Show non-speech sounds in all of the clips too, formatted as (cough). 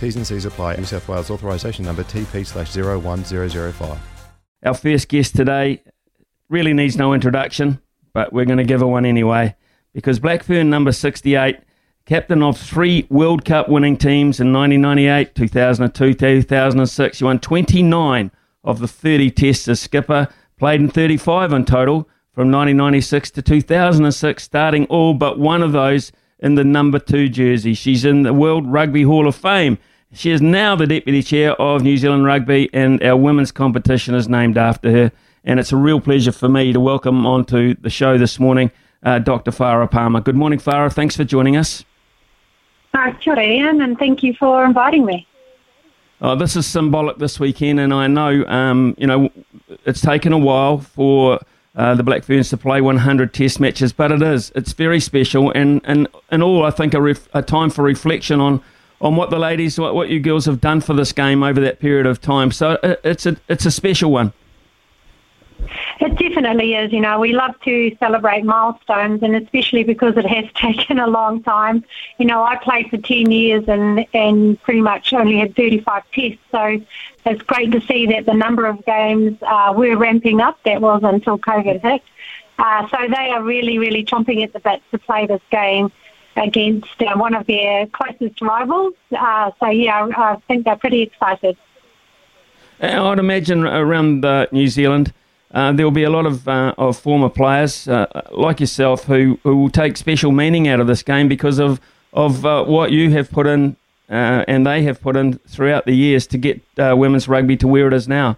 T's and C's apply. New South Wales authorisation number TP slash 01005. Our first guest today really needs no introduction, but we're going to give her one anyway because Blackfern number 68, captain of three World Cup winning teams in 1998, 2002, 2006. She won 29 of the 30 tests as skipper, played in 35 in total from 1996 to 2006, starting all but one of those in the number two jersey. She's in the World Rugby Hall of Fame. She is now the deputy chair of New Zealand Rugby, and our women's competition is named after her. And it's a real pleasure for me to welcome onto the show this morning uh, Dr. Farah Palmer. Good morning, Farah. Thanks for joining us. Hi, kia Ian, and thank you for inviting me. Oh, this is symbolic this weekend, and I know um, you know it's taken a while for uh, the Black Ferns to play 100 Test matches, but it is it's very special, and and, and all I think a, ref, a time for reflection on on what the ladies, what, what you girls have done for this game over that period of time. So it's a it's a special one. It definitely is. You know, we love to celebrate milestones, and especially because it has (laughs) taken a long time. You know, I played for 10 years and, and pretty much only had 35 tests. So it's great to see that the number of games uh, were ramping up. That was until COVID hit. Uh, so they are really, really chomping at the bit to play this game against uh, one of their closest rivals. Uh, so, yeah, I think they're pretty excited. I'd imagine around uh, New Zealand, uh, there will be a lot of, uh, of former players uh, like yourself who, who will take special meaning out of this game because of, of what you have put in and they have put in throughout the years to get women's rugby to where it is now.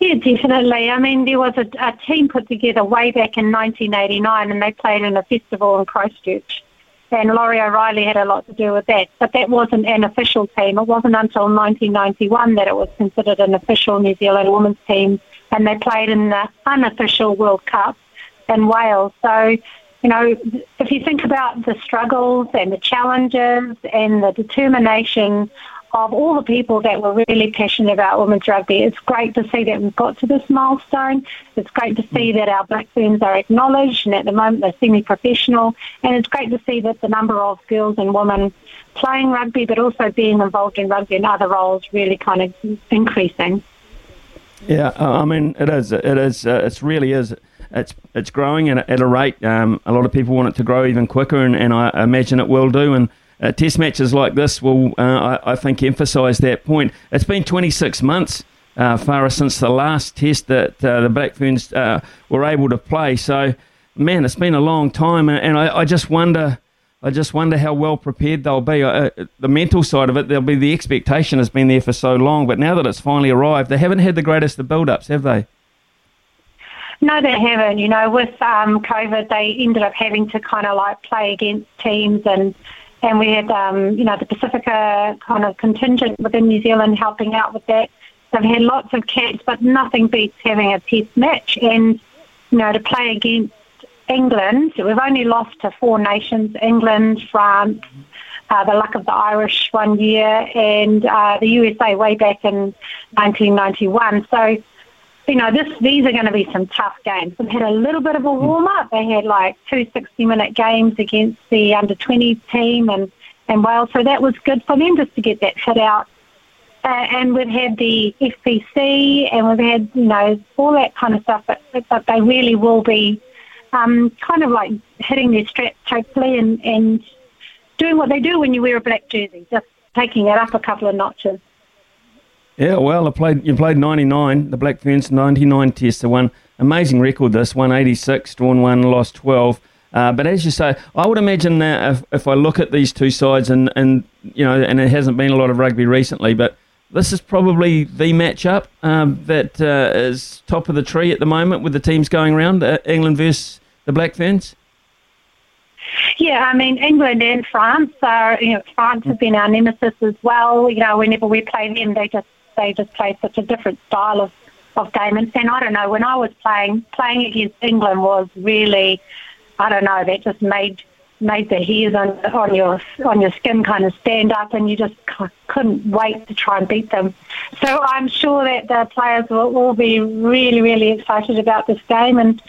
Yeah, definitely. I mean, there was a, a team put together way back in 1989 and they played in a festival in Christchurch. And Laurie O'Reilly had a lot to do with that. But that wasn't an official team. It wasn't until 1991 that it was considered an official New Zealand women's team. And they played in the unofficial World Cup in Wales. So, you know, if you think about the struggles and the challenges and the determination of all the people that were really passionate about women's rugby. It's great to see that we've got to this milestone. It's great to see that our black ferns are acknowledged and at the moment they're semi-professional. And it's great to see that the number of girls and women playing rugby but also being involved in rugby and other roles really kind of increasing. Yeah, I mean it is. It is. Uh, it really is. It's it's growing at a, at a rate. Um, a lot of people want it to grow even quicker, and, and I imagine it will do. And uh, test matches like this will, uh, I, I, think, emphasise that point. It's been 26 months, uh, Farah, since the last test that uh, the Black Ferns uh, were able to play. So, man, it's been a long time, and, and I, I, just wonder. I just wonder how well prepared they'll be. Uh, the mental side of it, there'll be the expectation has been there for so long, but now that it's finally arrived, they haven't had the greatest of build-ups, have they? No, they haven't. You know, with um, COVID, they ended up having to kind of like play against teams and and we had, um, you know, the Pacifica kind of contingent within New Zealand helping out with that. We had lots of cats, but nothing beats having a test match. And, you know, to play against England, we've only lost to four nations, England, France, uh, the luck of the Irish one year, and uh, the USA way back in 1991. So you know, this these are going to be some tough games. They've had a little bit of a warm up. They had like two 60 minute games against the under 20 team and, and Wales, so that was good for them just to get that hit out. Uh, and we've had the FPC and we've had, you know, all that kind of stuff, but, but they really will be um, kind of like hitting their straps hopefully and, and doing what they do when you wear a black jersey, just taking it up a couple of notches. Yeah, well, I played. You played 99. The Black Ferns 99 tests. The one amazing record. This 186, drawn one, lost 12. Uh, but as you say, I would imagine that if, if I look at these two sides, and, and you know, and it hasn't been a lot of rugby recently, but this is probably the matchup um, that uh, is top of the tree at the moment with the teams going around uh, England versus the Black Ferns. Yeah, I mean England and France are. You know, France has been our nemesis as well. You know, whenever we play them, they just they just play such a different style of of game. And, and I don't know, when I was playing playing against England was really I don't know, that just made made the hairs on on your on your skin kind of stand up, and you just couldn't wait to try and beat them. So I'm sure that the players will all be really really excited about this game, and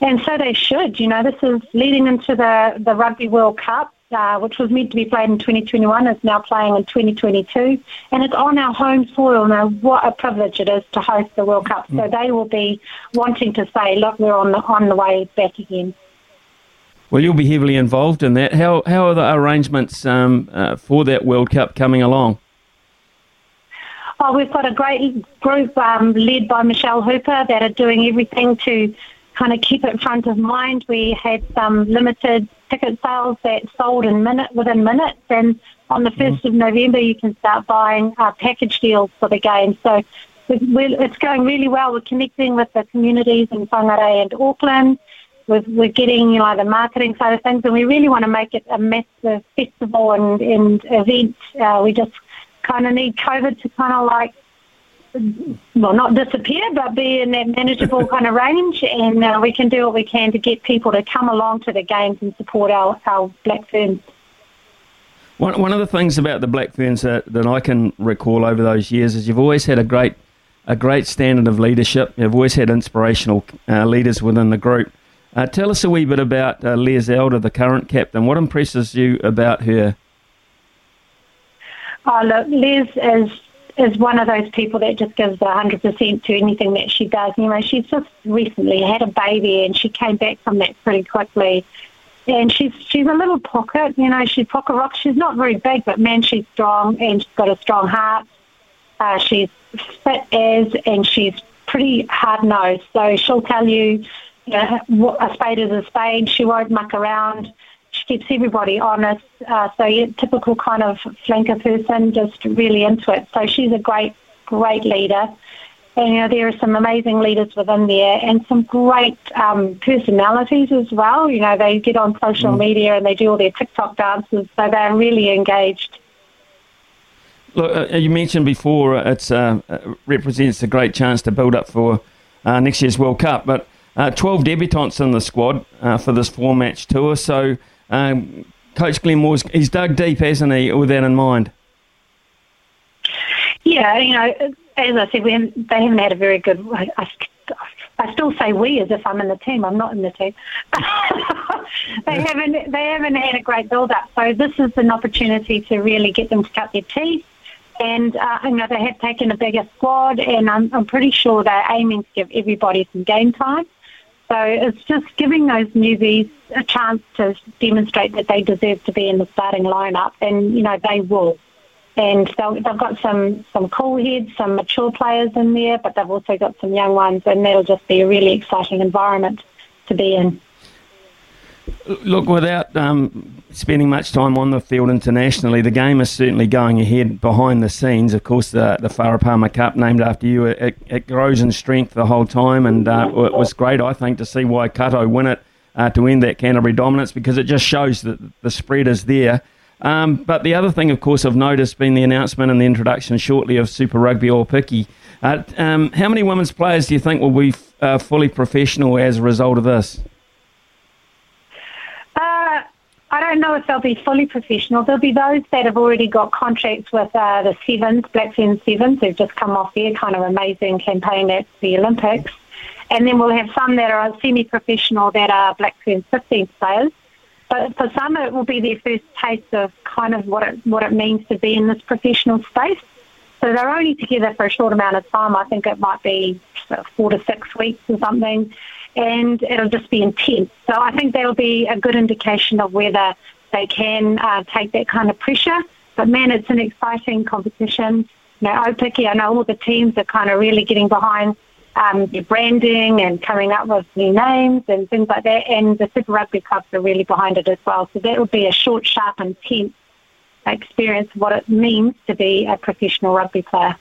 and so they should. You know, this is leading into the the Rugby World Cup. Uh, which was meant to be played in 2021, is now playing in 2022, and it's on our home soil. Now, what a privilege it is to host the World Cup. So mm. they will be wanting to say, "Look, we're on the on the way back again." Well, you'll be heavily involved in that. How how are the arrangements um, uh, for that World Cup coming along? Oh, we've got a great group um, led by Michelle Hooper that are doing everything to kind of keep it front of mind. We had some limited ticket sales that sold in minute within minutes, and on the 1st mm. of November, you can start buying uh, package deals for the game. So it's going really well. We're connecting with the communities in Whangarei and Auckland we're, we're getting, you know, the marketing side of things, and we really want to make it a massive festival and, and event. Uh, we just kind of need COVID to kind of like, well, not disappear, but be in that manageable kind of range, and uh, we can do what we can to get people to come along to the games and support our, our Black Ferns. One, one of the things about the Black Ferns that, that I can recall over those years is you've always had a great a great standard of leadership. You've always had inspirational uh, leaders within the group. Uh, tell us a wee bit about uh, Les Elder, the current captain. What impresses you about her? Oh, look, Les is is one of those people that just gives 100% to anything that she does. You know, she's just recently had a baby and she came back from that pretty quickly. And she's she's a little pocket, you know, she's pocket rock. She's not very big, but man, she's strong and she's got a strong heart. Uh, she's fit as and she's pretty hard nosed. So she'll tell you you know, a spade is a spade. She won't muck around. Keeps everybody honest. Uh, so yeah, typical kind of flanker person, just really into it. So she's a great, great leader. And you know, there are some amazing leaders within there, and some great um, personalities as well. You know, they get on social mm. media and they do all their TikTok dances, so they're really engaged. Look, uh, you mentioned before uh, it uh, represents a great chance to build up for uh, next year's World Cup, but uh, 12 debutants in the squad uh, for this four match tour. So, um, Coach Glenn Moore's, he's dug deep, hasn't he, with that in mind? Yeah, you know, as I said, we haven't, they haven't had a very good. I, I still say we as if I'm in the team. I'm not in the team. (laughs) they haven't. They haven't had a great build up. So this is an opportunity to really get them to cut their teeth. And uh, you know they have taken a bigger squad, and I'm, I'm pretty sure they're aiming to give everybody some game time. So it's just giving those newbies a chance to demonstrate that they deserve to be in the starting lineup, and you know they will. And they've got some some cool heads, some mature players in there, but they've also got some young ones, and that'll just be a really exciting environment to be in. Look, without um, spending much time on the field internationally, the game is certainly going ahead behind the scenes. Of course, the the Farah Palmer Cup, named after you, it, it grows in strength the whole time, and uh, it was great, I think, to see Waikato win it uh, to end that Canterbury dominance because it just shows that the spread is there. Um, but the other thing, of course, I've noticed been the announcement and the introduction shortly of Super Rugby Aupiki. Uh, um, how many women's players do you think will be uh, fully professional as a result of this? I don't know if they'll be fully professional. There'll be those that have already got contracts with uh, the Sevens, Black Ferns Sevens, who've just come off their kind of amazing campaign at the Olympics. And then we'll have some that are semi-professional that are Black Ferns 15 players. But for some, it will be their first taste of kind of what it, what it means to be in this professional space. So they're only together for a short amount of time. I think it might be four to six weeks or something and it'll just be intense. So I think that'll be a good indication of whether they can uh, take that kind of pressure. But man, it's an exciting competition. you know, Aupiki, I know all the teams are kind of really getting behind um, their branding and coming up with new names and things like that. And the Super Rugby clubs are really behind it as well. So that would be a short, sharp, intense experience of what it means to be a professional rugby player.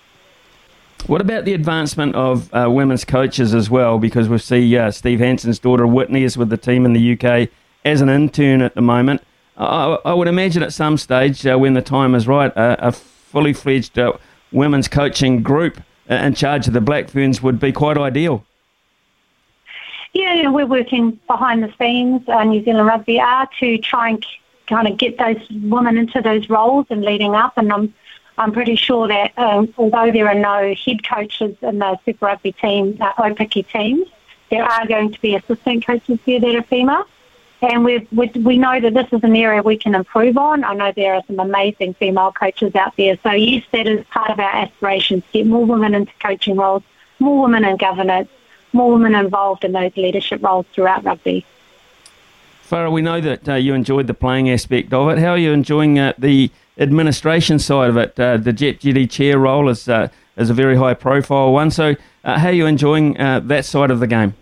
What about the advancement of uh, women's coaches as well? Because we see uh, Steve Hansen's daughter Whitney is with the team in the UK as an intern at the moment. I, I would imagine at some stage, uh, when the time is right, a fully fledged uh, women's coaching group in charge of the Black Ferns would be quite ideal. Yeah, we're working behind the scenes. Uh, New Zealand Rugby are to try and kind of get those women into those roles and leading up. And I'm, I'm pretty sure that um, although there are no head coaches in the Super Rugby team, uh, Aupiki teams, there are going to be assistant coaches there that are female. And we we know that this is an area we can improve on. I know there are some amazing female coaches out there. So yes, that is part of our aspirations, to get more women into coaching roles, more women in governance, more women involved in those leadership roles throughout rugby. Farah, we know that uh, you enjoyed the playing aspect of it. How are you enjoying uh, the administration side of it? Uh, the deputy chair role is, uh, is a very high profile one. So, uh, how are you enjoying uh, that side of the game?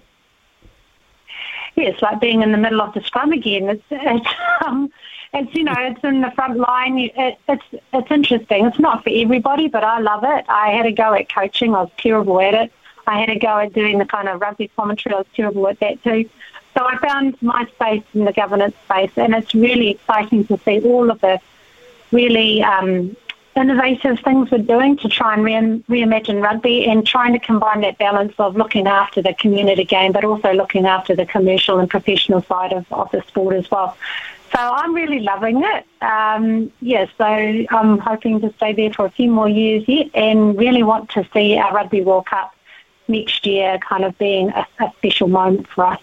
yeah, it's like being in the middle of the scrum again. It's, it's, (laughs) um, it's you know, it's in the front line. It, it's it's interesting. It's not for everybody, but I love it. I had a go at coaching. I was terrible at it. I had a go at doing the kind of rugby commentary. I was terrible at that too. So I found my space in the governance space, and it's really exciting to see all of the really um, innovative things we're doing to try and re- reimagine rugby and trying to combine that balance of looking after the community game but also looking after the commercial and professional side of, of the sport as well. So I'm really loving it. Um, yeah, so I'm hoping to stay there for a few more years yet and really want to see our Rugby World Cup next year kind of being a, a special moment for us.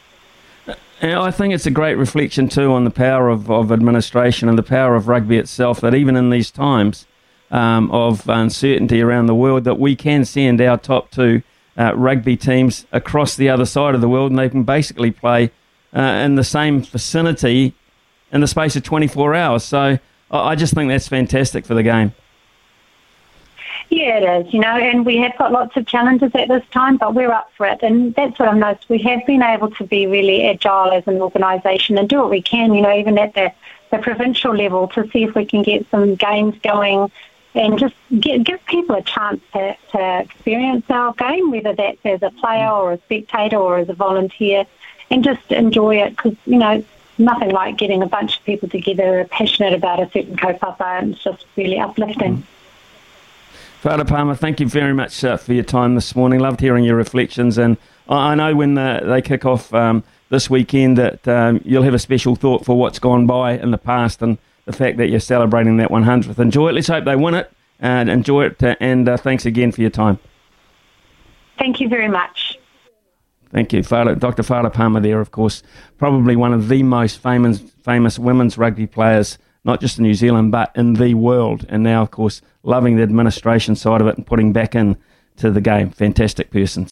I think it's a great reflection too on the power of, of administration and the power of rugby itself that even in these times um, of uncertainty around the world that we can send our top two uh, rugby teams across the other side of the world and they can basically play uh, in the same vicinity in the space of 24 hours. So I just think that's fantastic for the game. Yeah, it is, you know, and we have got lots of challenges at this time, but we're up for it. And that's what I've noticed. We have been able to be really agile as an organisation and do what we can, you know, even at the, the provincial level to see if we can get some games going and just give, give people a chance to, to experience our game, whether that's as a player or a spectator or as a volunteer, and just enjoy it because, you know, nothing like getting a bunch of people together who are passionate about a certain kaupapa and it's just really uplifting. Farah Palmer, thank you very much uh, for your time this morning. Loved hearing your reflections, and I know when the, they kick off um, this weekend that um, you'll have a special thought for what's gone by in the past and the fact that you're celebrating that 100th. Enjoy it. Let's hope they win it and enjoy it. Uh, and uh, thanks again for your time. Thank you very much. Thank you, Farah, Dr. Farah Palmer. There, of course, probably one of the most famous famous women's rugby players, not just in New Zealand but in the world. And now, of course, loving the administration side of it and putting back in to the game. Fantastic person.